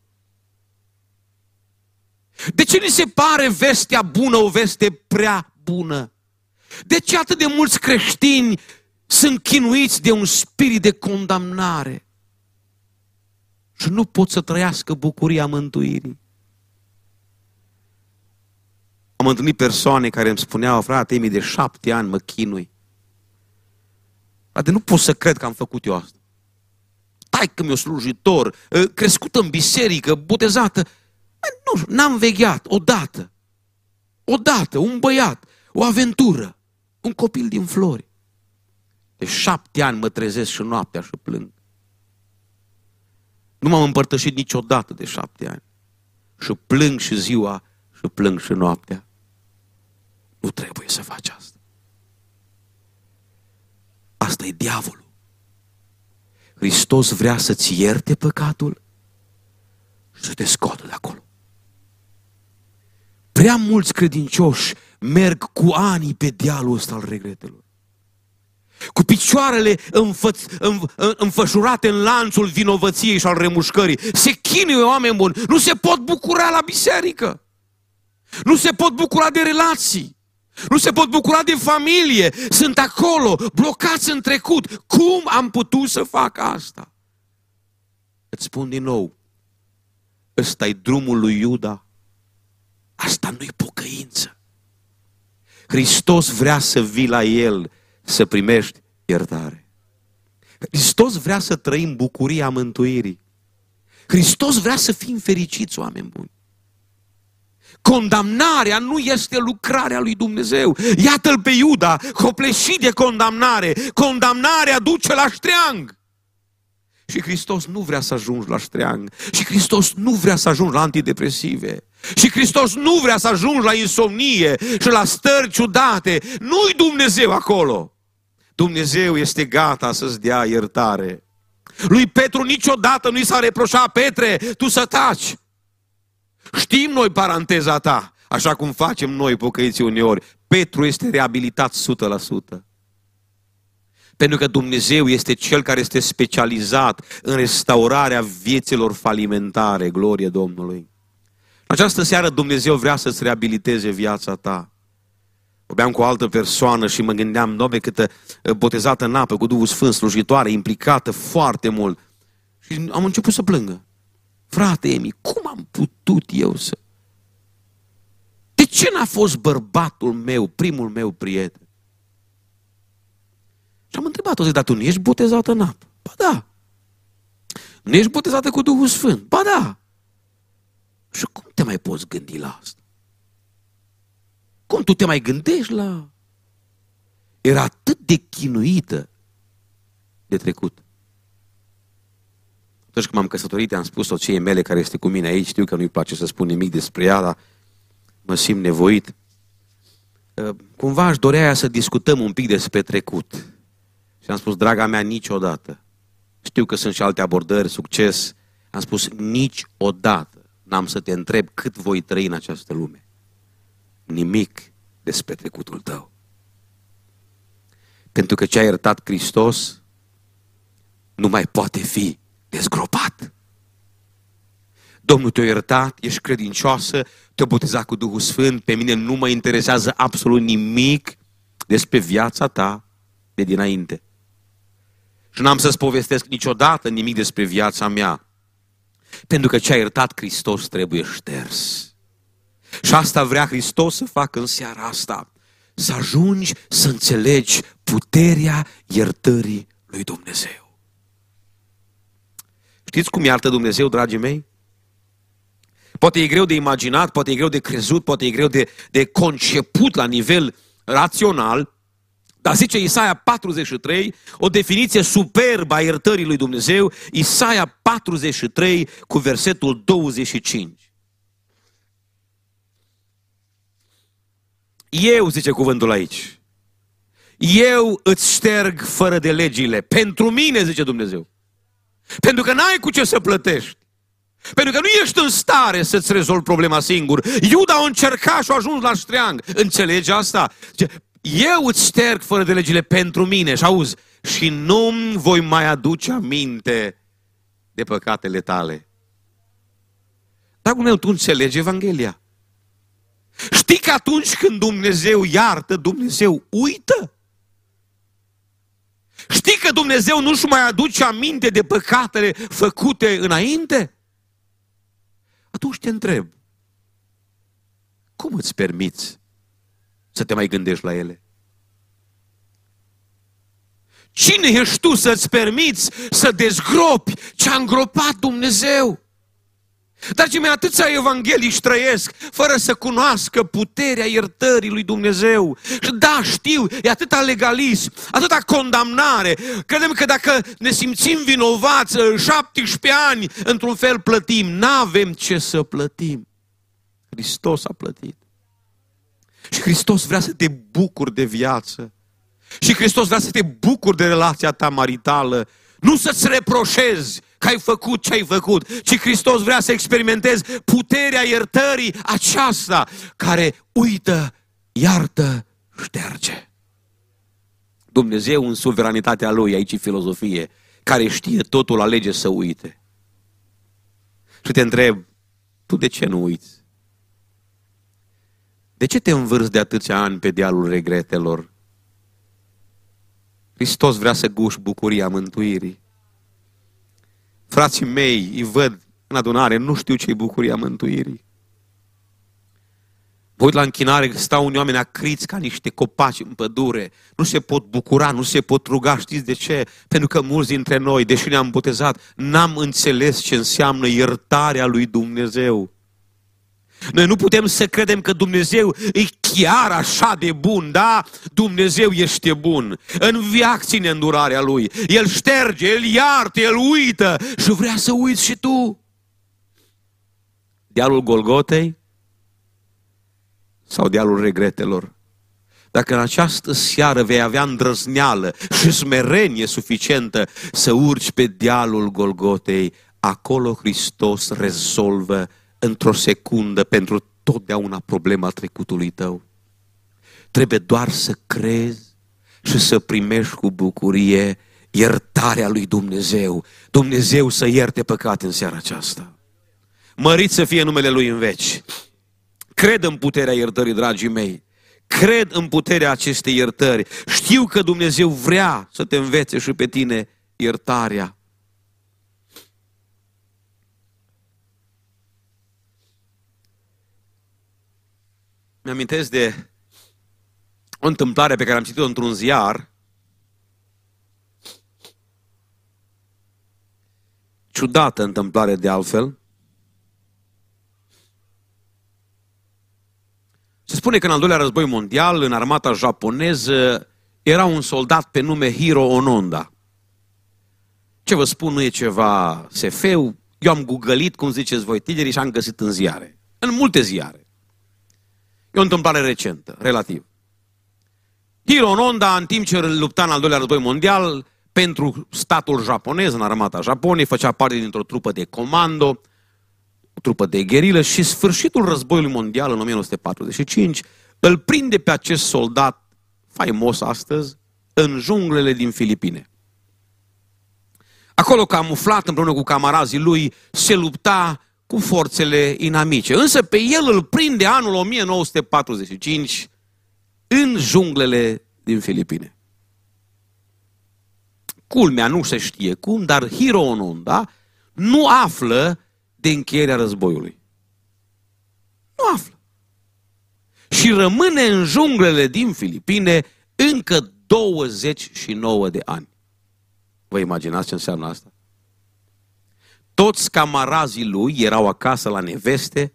De ce ni se pare vestea bună o veste prea bună? De ce atât de mulți creștini sunt chinuiți de un spirit de condamnare și nu pot să trăiască bucuria mântuirii? Am întâlnit persoane care îmi spuneau, frate, mi de șapte ani mă chinui. Frate, nu pot să cred că am făcut eu asta. Tai că mi-o slujitor, ă, crescut în biserică, botezată. Nu, n-am vegheat odată. Odată, un băiat, o aventură, un copil din flori. De șapte ani mă trezesc și noaptea și plâng. Nu m-am împărtășit niciodată de șapte ani. Și plâng și ziua și plâng și noaptea. Nu trebuie să faci asta. Asta e diavolul. Hristos vrea să-ți ierte păcatul și să te scoată de acolo. Prea mulți credincioși merg cu ani pe dealul ăsta al regretelor. Cu picioarele înfăț, în, înfășurate în lanțul vinovăției și al remușcării. Se chinuie oameni buni. Nu se pot bucura la biserică. Nu se pot bucura de relații. Nu se pot bucura de familie. Sunt acolo, blocați în trecut. Cum am putut să fac asta? Îți spun din nou, ăsta e drumul lui Iuda. Asta nu-i pocăință. Hristos vrea să vii la El, să primești iertare. Hristos vrea să trăim bucuria mântuirii. Hristos vrea să fim fericiți, oameni buni. Condamnarea nu este lucrarea lui Dumnezeu. Iată-l pe Iuda, copleșit de condamnare. Condamnarea duce la ștreang. Și Hristos nu vrea să ajungi la ștreang. Și Hristos nu vrea să ajungi la antidepresive. Și Hristos nu vrea să ajungi la insomnie și la stări ciudate. Nu-i Dumnezeu acolo. Dumnezeu este gata să-ți dea iertare. Lui Petru niciodată nu i s-a reproșat, Petre, tu să taci. Știm noi paranteza ta, așa cum facem noi pocăiții uneori. Petru este reabilitat 100%. Pentru că Dumnezeu este Cel care este specializat în restaurarea vieților falimentare, glorie Domnului. Această seară Dumnezeu vrea să-ți reabiliteze viața ta. Vorbeam cu o altă persoană și mă gândeam, doamne, câtă uh, botezată în apă, cu Duhul Sfânt, slujitoare, implicată foarte mult. Și am început să plângă. Frate Emi, cum am putut eu să... De ce n-a fost bărbatul meu, primul meu prieten? Și am întrebat-o, zic, dar tu nu ești botezată în apă? Ba da. Nu ești botezată cu Duhul Sfânt? Ba da. Și cum te mai poți gândi la asta? Cum tu te mai gândești la... Era atât de chinuită de trecut. Atunci când m-am căsătorit, am spus soției mele care este cu mine aici, știu că nu-i place să spun nimic despre ea, dar mă simt nevoit. Uh, cumva aș dorea ea să discutăm un pic despre trecut. Și am spus, draga mea, niciodată. Știu că sunt și alte abordări, succes. Am spus, niciodată n-am să te întreb cât voi trăi în această lume. Nimic despre trecutul tău. Pentru că ce a iertat Hristos nu mai poate fi dezgropat. Domnul te-a iertat, ești credincioasă, te-a botezat cu Duhul Sfânt, pe mine nu mă interesează absolut nimic despre viața ta de dinainte. Și n-am să-ți povestesc niciodată nimic despre viața mea. Pentru că ce a iertat Hristos trebuie șters. Și asta vrea Hristos să facă în seara asta. Să ajungi să înțelegi puterea iertării lui Dumnezeu. Știți cum iartă Dumnezeu, dragii mei? Poate e greu de imaginat, poate e greu de crezut, poate e greu de, de conceput la nivel rațional, dar zice Isaia 43, o definiție superbă a iertării lui Dumnezeu, Isaia 43 cu versetul 25. Eu, zice cuvântul aici, eu îți șterg fără de legile. Pentru mine, zice Dumnezeu. Pentru că n-ai cu ce să plătești. Pentru că nu ești în stare să-ți rezolvi problema singur. Iuda a încercat și a ajuns la ștreang. Înțelegi asta? Eu îți șterg fără de legile pentru mine și auzi, și nu voi mai aduce aminte de păcatele tale. Dragul meu, tu înțelegi Evanghelia. Știi că atunci când Dumnezeu iartă, Dumnezeu uită? Știi că Dumnezeu nu-și mai aduce aminte de păcatele făcute înainte? Atunci te întreb, cum îți permiți să te mai gândești la ele? Cine ești tu să-ți permiți să dezgropi ce a îngropat Dumnezeu? Dragii mei, atâția evangheliști trăiesc fără să cunoască puterea iertării lui Dumnezeu. Și da, știu, e atâta legalism, atâta condamnare. Credem că dacă ne simțim vinovați 17 ani, într-un fel plătim. N-avem ce să plătim. Hristos a plătit. Și Hristos vrea să te bucuri de viață. Și Hristos vrea să te bucuri de relația ta maritală. Nu să-ți reproșezi că ai făcut ce ai făcut, ci Hristos vrea să experimentezi puterea iertării aceasta care uită, iartă, șterge. Dumnezeu în suveranitatea Lui, aici filozofie, care știe totul, alege să uite. Și te întreb, tu de ce nu uiți? De ce te învârți de atâția ani pe dealul regretelor? Hristos vrea să guși bucuria mântuirii. Frații mei îi văd în adunare, nu știu ce-i bucuria mântuirii. Vă uit la închinare, stau unii oameni acriți ca niște copaci în pădure. Nu se pot bucura, nu se pot ruga. Știți de ce? Pentru că mulți dintre noi, deși ne-am botezat, n-am înțeles ce înseamnă iertarea lui Dumnezeu. Noi nu putem să credem că Dumnezeu e chiar așa de bun, da? Dumnezeu este bun. În viac ține îndurarea Lui. El șterge, El iartă, El uită și vrea să uiți și tu. Dealul Golgotei sau dealul regretelor? Dacă în această seară vei avea îndrăzneală și smerenie suficientă să urci pe dealul Golgotei, acolo Hristos rezolvă într-o secundă pentru totdeauna problema trecutului tău. Trebuie doar să crezi și să primești cu bucurie iertarea lui Dumnezeu. Dumnezeu să ierte păcate în seara aceasta. Mărit să fie numele Lui în veci. Cred în puterea iertării, dragii mei. Cred în puterea acestei iertări. Știu că Dumnezeu vrea să te învețe și pe tine iertarea. Mi-amintesc de o întâmplare pe care am citit-o într-un ziar. Ciudată întâmplare de altfel. Se spune că în al doilea război mondial, în armata japoneză, era un soldat pe nume Hiro Ononda. Ce vă spun nu e ceva sefeu, eu am googălit, cum ziceți voi tinerii, și am găsit în ziare. În multe ziare. E o întâmplare recentă, relativ. Hiro Ononda, în timp ce lupta în al doilea război mondial, pentru statul japonez, în armata Japoniei, făcea parte dintr-o trupă de comando, o trupă de gherilă și sfârșitul războiului mondial în 1945 îl prinde pe acest soldat faimos astăzi în junglele din Filipine. Acolo, camuflat împreună cu camarazii lui, se lupta cu forțele inamice. Însă pe el îl prinde anul 1945 în junglele din Filipine. Culmea nu se știe cum, dar Hiro Ononda nu află de încheierea războiului. Nu află. Și rămâne în junglele din Filipine încă 29 de ani. Vă imaginați ce înseamnă asta? Toți camarazii lui erau acasă la neveste,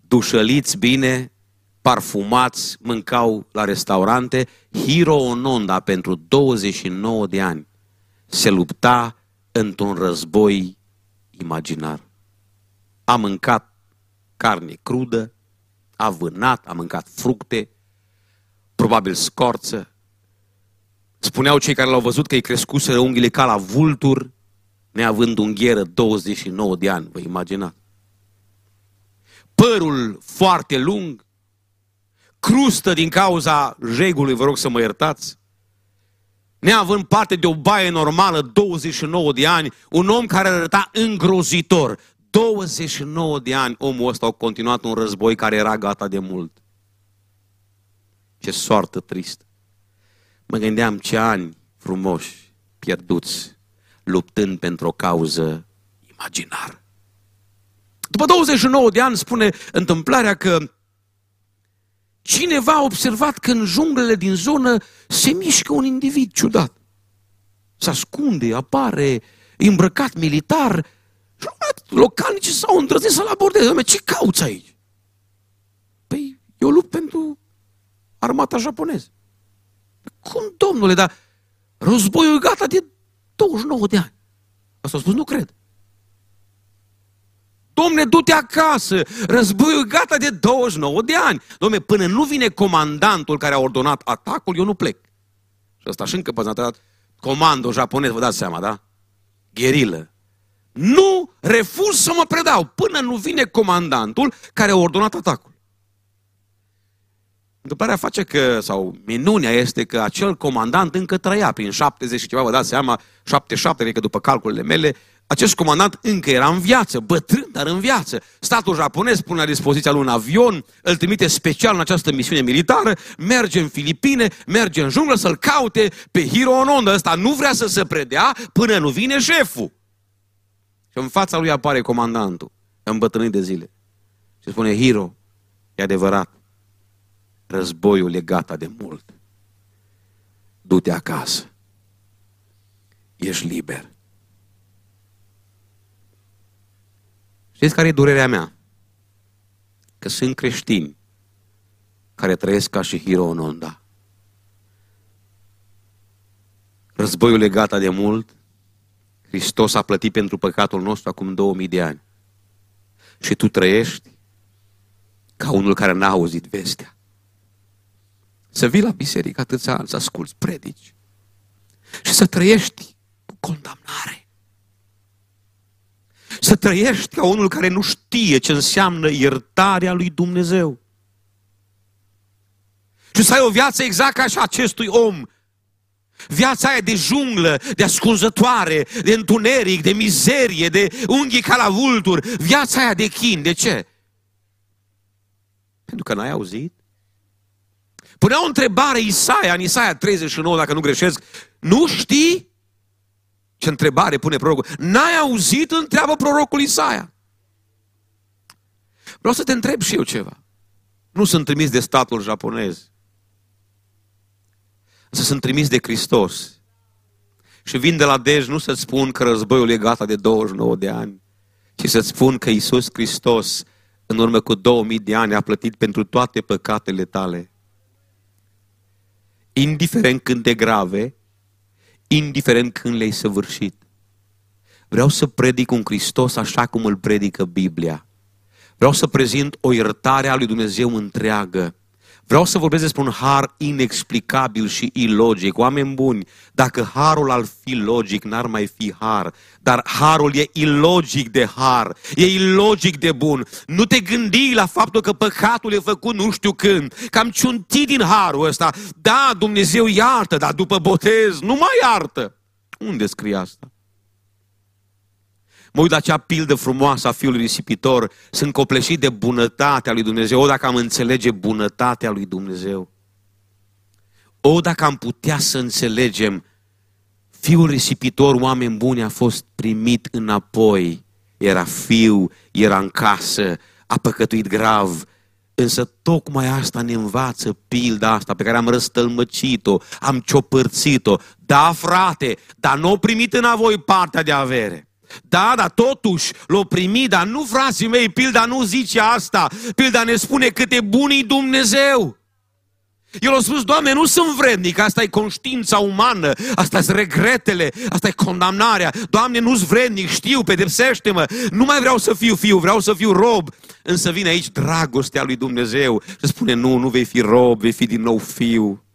dușăliți bine, parfumați, mâncau la restaurante. Hiro Ononda, pentru 29 de ani, se lupta într-un război imaginar. A mâncat carne crudă, a vânat, a mâncat fructe, probabil scorță. Spuneau cei care l-au văzut că îi crescuseră unghiile ca la vulturi, neavând unghieră 29 de ani, vă imaginați. Părul foarte lung, crustă din cauza regului, vă rog să mă iertați, neavând parte de o baie normală, 29 de ani, un om care arăta îngrozitor. 29 de ani omul ăsta a continuat un război care era gata de mult. Ce soartă tristă. Mă gândeam ce ani frumoși, pierduți, luptând pentru o cauză imaginară. După 29 de ani spune întâmplarea că cineva a observat că în junglele din zonă se mișcă un individ ciudat. Se ascunde, apare, îmbrăcat militar. Localnicii s-au îndrăznit să-l abordeze. Ce cauți aici? Păi, eu lupt pentru armata japoneză. Cum, domnule, dar războiul e gata de 29 de ani. Asta a spus, nu cred. Domne, du-te acasă, războiul gata de 29 de ani. Domne, până nu vine comandantul care a ordonat atacul, eu nu plec. Și ăsta și încăpățânat, comando japonez, vă dați seama, da? Gherilă. Nu refuz să mă predau până nu vine comandantul care a ordonat atacul. Întâmplarea face că, sau minunea este că acel comandant încă trăia prin 70 și ceva, vă dați seama, 77, cred că după calculele mele, acest comandant încă era în viață, bătrân, dar în viață. Statul japonez pune la dispoziția lui un avion, îl trimite special în această misiune militară, merge în Filipine, merge în junglă să-l caute pe Hiro Onoda. Ăsta nu vrea să se predea până nu vine șeful. Și în fața lui apare comandantul, îmbătrânit de zile. Și spune, Hiro, e adevărat, războiul e gata de mult. Du-te acasă. Ești liber. Știți care e durerea mea? Că sunt creștini care trăiesc ca și Hiro Ononda. Războiul e gata de mult. Hristos a plătit pentru păcatul nostru acum 2000 de ani. Și tu trăiești ca unul care n-a auzit vestea. Să vii la biserică atâția ani, să asculți predici și să trăiești cu condamnare. Să trăiești ca unul care nu știe ce înseamnă iertarea lui Dumnezeu. Și să ai o viață exact ca și acestui om. Viața aia de junglă, de ascunzătoare, de întuneric, de mizerie, de unghii ca la vulturi, viața aia de chin. De ce? Pentru că n-ai auzit? Punea o întrebare Isaia, în Isaia 39, dacă nu greșesc, nu știi? Ce întrebare pune prorocul? N-ai auzit? Întreabă prorocul Isaia. Vreau să te întreb și eu ceva. Nu sunt trimis de statul japonez. Să sunt trimis de Hristos. Și vin de la Dej nu să-ți spun că războiul e gata de 29 de ani, ci să-ți spun că Iisus Hristos, în urmă cu 2000 de ani, a plătit pentru toate păcatele tale. Indiferent când de grave, indiferent când le-ai săvârșit. Vreau să predic un Hristos așa cum îl predică Biblia. Vreau să prezint o iertare a lui Dumnezeu întreagă. Vreau să vorbesc despre un har inexplicabil și ilogic. Oameni buni, dacă harul ar fi logic, n-ar mai fi har. Dar harul e ilogic de har, e ilogic de bun. Nu te gândi la faptul că păcatul e făcut nu știu când, că am ciuntit din harul ăsta. Da, Dumnezeu iartă, dar după botez nu mai iartă. Unde scrie asta? Mă uit la acea pildă frumoasă a fiului risipitor, sunt copleșit de bunătatea lui Dumnezeu. O, dacă am înțelege bunătatea lui Dumnezeu. O, dacă am putea să înțelegem, fiul risipitor, oameni buni, a fost primit înapoi. Era fiu, era în casă, a păcătuit grav, Însă tocmai asta ne învață pilda asta pe care am răstălmăcit-o, am ciopărțit-o. Da, frate, dar nu o primit înapoi partea de avere. Da, dar totuși l-o primi, dar nu, frații mei, pilda nu zice asta. Pilda ne spune cât e bun Dumnezeu. El a spus, Doamne, nu sunt vrednic, asta e conștiința umană, asta sunt regretele, asta e condamnarea. Doamne, nu sunt vrednic, știu, pedepsește-mă, nu mai vreau să fiu fiu, vreau să fiu rob. Însă vine aici dragostea lui Dumnezeu și spune, nu, nu vei fi rob, vei fi din nou fiu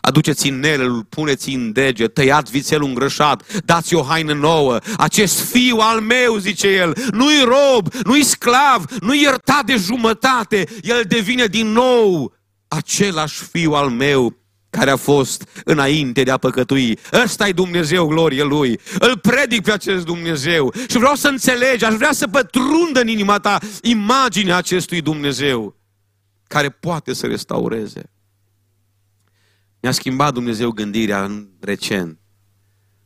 aduceți inelul, puneți în deget, tăiați vițelul îngrășat, dați o haină nouă. Acest fiu al meu, zice el, nu-i rob, nu-i sclav, nu-i iertat de jumătate, el devine din nou același fiu al meu care a fost înainte de a păcătui. Ăsta e Dumnezeu, glorie Lui. Îl predic pe acest Dumnezeu și vreau să înțelegi, aș vrea să pătrundă în inima ta imaginea acestui Dumnezeu care poate să restaureze. Mi-a schimbat Dumnezeu gândirea în recent.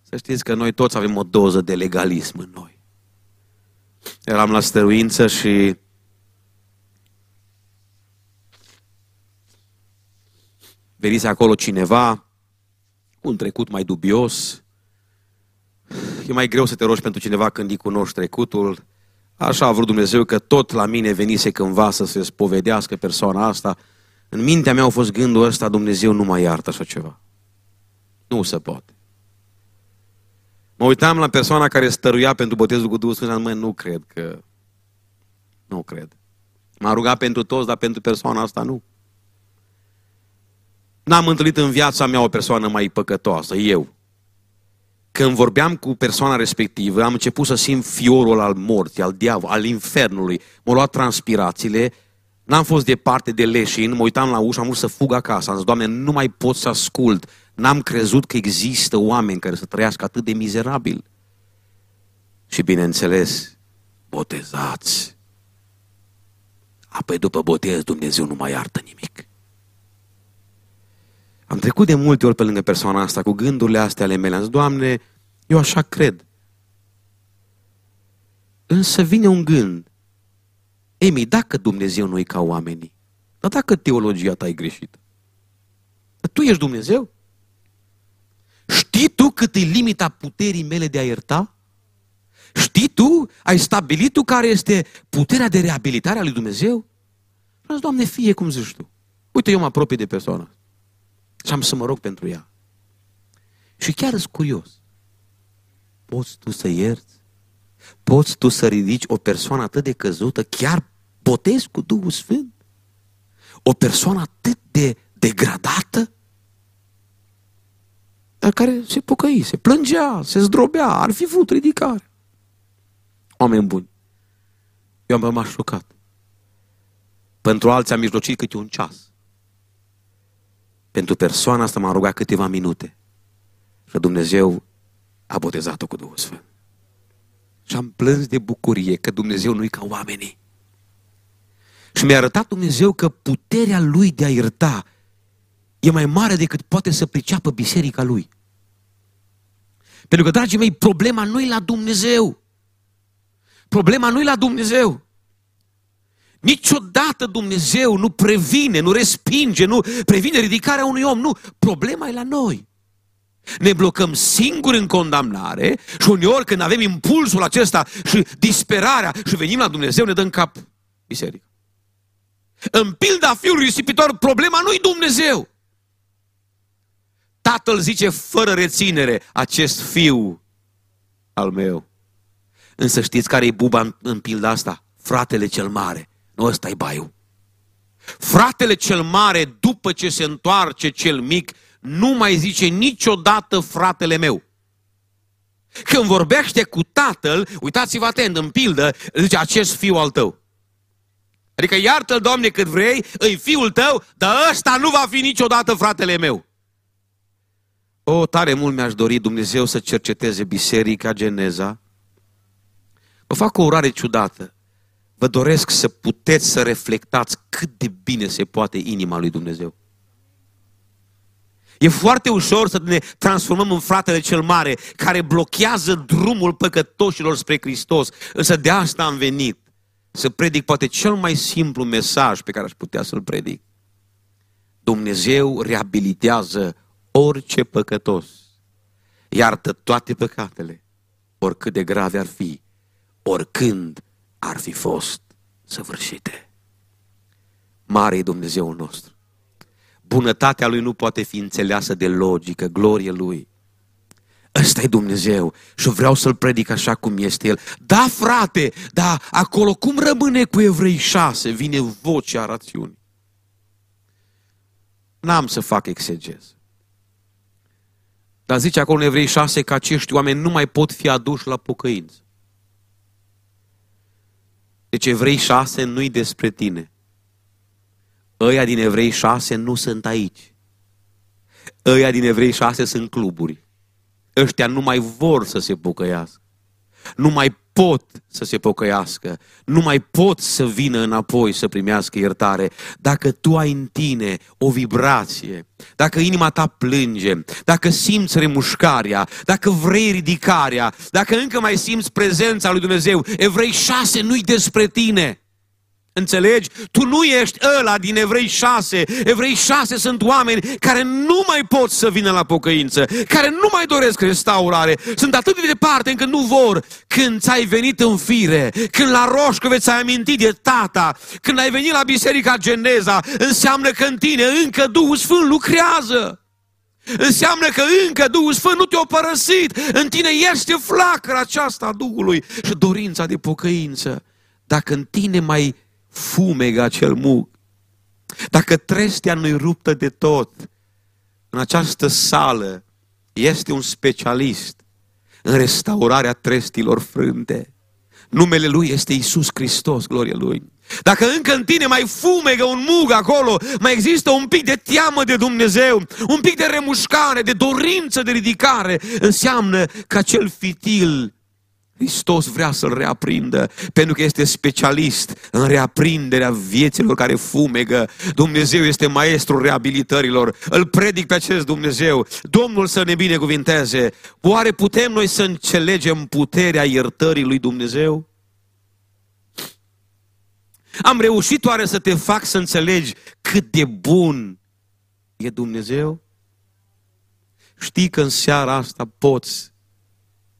Să știți că noi toți avem o doză de legalism în noi. Eram la stăruință și venise acolo cineva cu un trecut mai dubios. E mai greu să te rogi pentru cineva când îi cunoști trecutul. Așa a vrut Dumnezeu că tot la mine venise cândva să se spovedească persoana asta – în mintea mea a fost gândul ăsta, Dumnezeu nu mai iartă așa ceva. Nu se poate. Mă uitam la persoana care stăruia pentru botezul cu Duhul Sfânt și nu cred că... Nu cred. M-a rugat pentru toți, dar pentru persoana asta nu. N-am întâlnit în viața mea o persoană mai păcătoasă, eu. Când vorbeam cu persoana respectivă, am început să simt fiorul al morții, al diavolului, al infernului. M-au luat transpirațiile N-am fost departe de leșin, mă uitam la ușă, am vrut să fug acasă. Am zis, Doamne, nu mai pot să ascult. N-am crezut că există oameni care să trăiască atât de mizerabil. Și bineînțeles, botezați. Apoi după botez Dumnezeu nu mai iartă nimic. Am trecut de multe ori pe lângă persoana asta cu gândurile astea ale mele. Am zis, Doamne, eu așa cred. Însă vine un gând. Emi, dacă Dumnezeu nu e ca oamenii, dar dacă teologia ta e greșită, tu ești Dumnezeu? Știi tu cât e limita puterii mele de a ierta? Știi tu, ai stabilit tu care este puterea de reabilitare a lui Dumnezeu? Vreau Doamne, fie cum zici tu. Uite, eu mă apropii de persoană și am să mă rog pentru ea. Și chiar sunt curios. Poți tu să ierți? Poți tu să ridici o persoană atât de căzută, chiar botez cu Duhul Sfânt? O persoană atât de degradată? Dar care se pocăi, se plângea, se zdrobea, ar fi vrut ridicare. Oameni buni, eu am rămas șocat. Pentru alții am mijlocit câte un ceas. Pentru persoana asta m-am rugat câteva minute. Și Dumnezeu a botezat-o cu Duhul Sfânt. Și am plâns de bucurie că Dumnezeu nu-i ca oamenii. Și mi-a arătat Dumnezeu că puterea Lui de a ierta e mai mare decât poate să priceapă biserica Lui. Pentru că, dragii mei, problema nu e la Dumnezeu. Problema nu e la Dumnezeu. Niciodată Dumnezeu nu previne, nu respinge, nu previne ridicarea unui om. Nu, problema e la noi. Ne blocăm singuri în condamnare și uneori când avem impulsul acesta și disperarea și venim la Dumnezeu, ne dăm cap biserică. În pilda fiului risipitor, problema nu-i Dumnezeu. Tatăl zice fără reținere, acest fiu al meu. Însă știți care e buba în, în pilda asta? Fratele cel mare. Nu ăsta e baiul. Fratele cel mare, după ce se întoarce cel mic, nu mai zice niciodată fratele meu. Când vorbește cu tatăl, uitați-vă atent, în pildă, zice acest fiu al tău. Adică iartă-l, Doamne, cât vrei, îi fiul tău, dar ăsta nu va fi niciodată fratele meu. O, tare mult mi-aș dori Dumnezeu să cerceteze Biserica Geneza. Vă fac o urare ciudată. Vă doresc să puteți să reflectați cât de bine se poate inima lui Dumnezeu. E foarte ușor să ne transformăm în fratele cel mare care blochează drumul păcătoșilor spre Hristos. Însă de asta am venit să predic poate cel mai simplu mesaj pe care aș putea să-l predic. Dumnezeu reabilitează orice păcătos, iartă toate păcatele, oricât de grave ar fi, oricând ar fi fost săvârșite. Mare e Dumnezeul nostru. Bunătatea Lui nu poate fi înțeleasă de logică, glorie Lui. Ăsta e Dumnezeu și vreau să-L predic așa cum este El. Da, frate, da, acolo cum rămâne cu Evrei 6? Vine vocea rațiunii. N-am să fac exegez. Dar zice acolo în Evrei 6 că acești oameni nu mai pot fi aduși la pocăință. Deci Evrei 6 nu-i despre tine. Ăia din Evrei 6 nu sunt aici. Ăia din Evrei 6 sunt cluburi. Ăștia nu mai vor să se pocăiască. Nu mai pot să se pocăiască, nu mai pot să vină înapoi să primească iertare. Dacă tu ai în tine o vibrație, dacă inima ta plânge, dacă simți remușcarea, dacă vrei ridicarea, dacă încă mai simți prezența lui Dumnezeu, Evrei 6 nu-i despre tine. Înțelegi? Tu nu ești ăla din Evrei 6. Evrei 6 sunt oameni care nu mai pot să vină la pocăință, care nu mai doresc restaurare. Sunt atât de departe încât nu vor. Când ți-ai venit în fire, când la Roșcove ți-ai amintit de tata, când ai venit la Biserica Geneza, înseamnă că în tine încă Duhul Sfânt lucrează. Înseamnă că încă Duhul Sfânt nu te-a părăsit. În tine este flacăra aceasta a Duhului și dorința de pocăință. Dacă în tine mai fumega cel mug. Dacă trestea nu-i ruptă de tot, în această sală este un specialist în restaurarea trestilor frânte. Numele Lui este Isus Hristos, gloria Lui. Dacă încă în tine mai fumegă un mug acolo, mai există un pic de teamă de Dumnezeu, un pic de remușcare, de dorință de ridicare, înseamnă că acel fitil Hristos vrea să-l reaprindă, pentru că este specialist în reaprinderea vieților care fumegă. Dumnezeu este maestrul reabilitărilor. Îl predic pe acest Dumnezeu. Domnul să ne binecuvinteze. Oare putem noi să înțelegem puterea iertării lui Dumnezeu? Am reușit oare să te fac să înțelegi cât de bun e Dumnezeu? Știi că în seara asta poți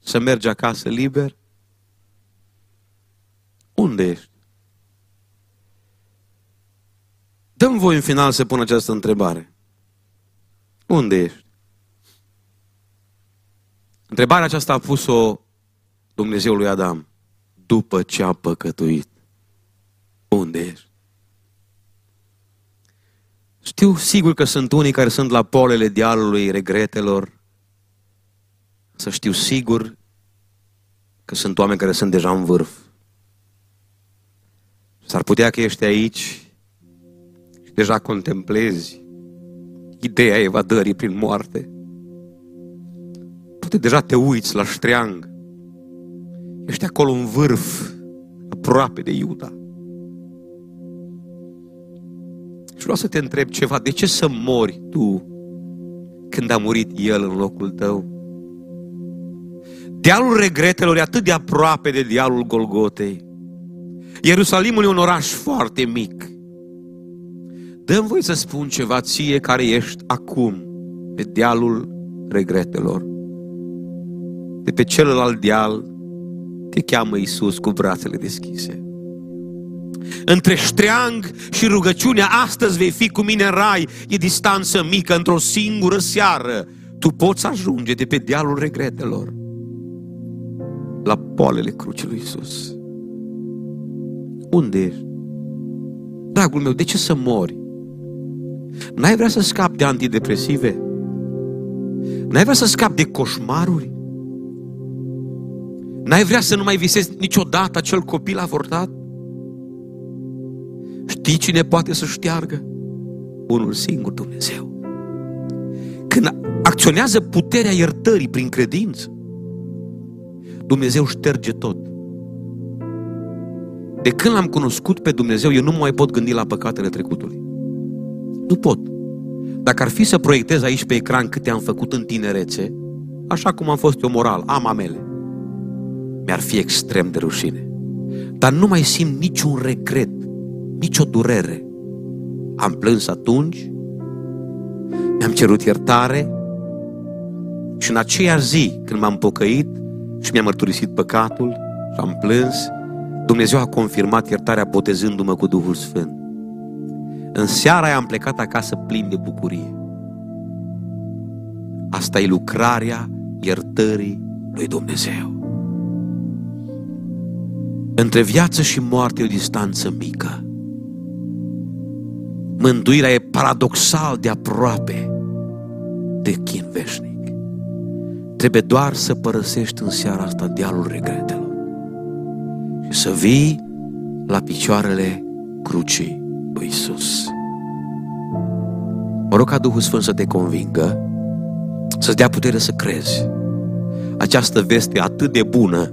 să mergi acasă liber? Unde ești? Dăm voi în final să pun această întrebare. Unde ești? Întrebarea aceasta a pus-o Dumnezeu lui Adam după ce a păcătuit. Unde ești? Știu sigur că sunt unii care sunt la polele dialului regretelor, să știu sigur că sunt oameni care sunt deja în vârf. S-ar putea că ești aici și deja contemplezi ideea evadării prin moarte. Poate deja te uiți la ștreang. Ești acolo în vârf, aproape de Iuda. Și vreau să te întreb ceva. De ce să mori tu când a murit El în locul tău? Dealul regretelor e atât de aproape de dealul Golgotei. Ierusalimul e un oraș foarte mic. Dăm voi să spun ceva ție care ești acum pe dealul regretelor. De pe celălalt deal te cheamă Isus cu brațele deschise. Între ștreang și rugăciunea, astăzi vei fi cu mine în rai, e distanță mică, într-o singură seară. Tu poți ajunge de pe dealul regretelor la poalele crucii lui Isus. Unde ești? Dragul meu, de ce să mori? N-ai vrea să scapi de antidepresive? N-ai vrea să scapi de coșmaruri? N-ai vrea să nu mai visezi niciodată acel copil avortat? Știi cine poate să șteargă? Unul singur, Dumnezeu. Când acționează puterea iertării prin credință, Dumnezeu șterge tot. De când l-am cunoscut pe Dumnezeu, eu nu mai pot gândi la păcatele trecutului. Nu pot. Dacă ar fi să proiectez aici pe ecran câte am făcut în tinerețe, așa cum am fost eu moral, am amele, mi-ar fi extrem de rușine. Dar nu mai simt niciun regret, nicio durere. Am plâns atunci, mi-am cerut iertare și în aceeași zi, când m-am pocăit și mi-am mărturisit păcatul și am plâns, Dumnezeu a confirmat iertarea botezându-mă cu Duhul Sfânt. În seara aia am plecat acasă plin de bucurie. Asta e lucrarea iertării lui Dumnezeu. Între viață și moarte e o distanță mică. Mântuirea e paradoxal de aproape de chin veșnic. Trebuie doar să părăsești în seara asta dealul regretelor și să vii la picioarele crucii lui Isus. Mă rog ca Duhul Sfânt să te convingă, să-ți dea putere să crezi. Această veste atât de bună,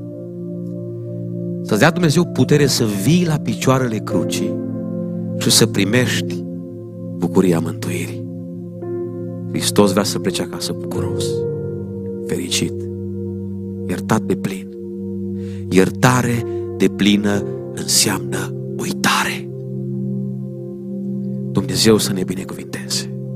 să-ți dea Dumnezeu putere să vii la picioarele crucii și să primești bucuria mântuirii. Hristos vrea să plece acasă bucuros, fericit, iertat de plin. Iertare de plină înseamnă uitare. Dumnezeu să ne binecuvinteze.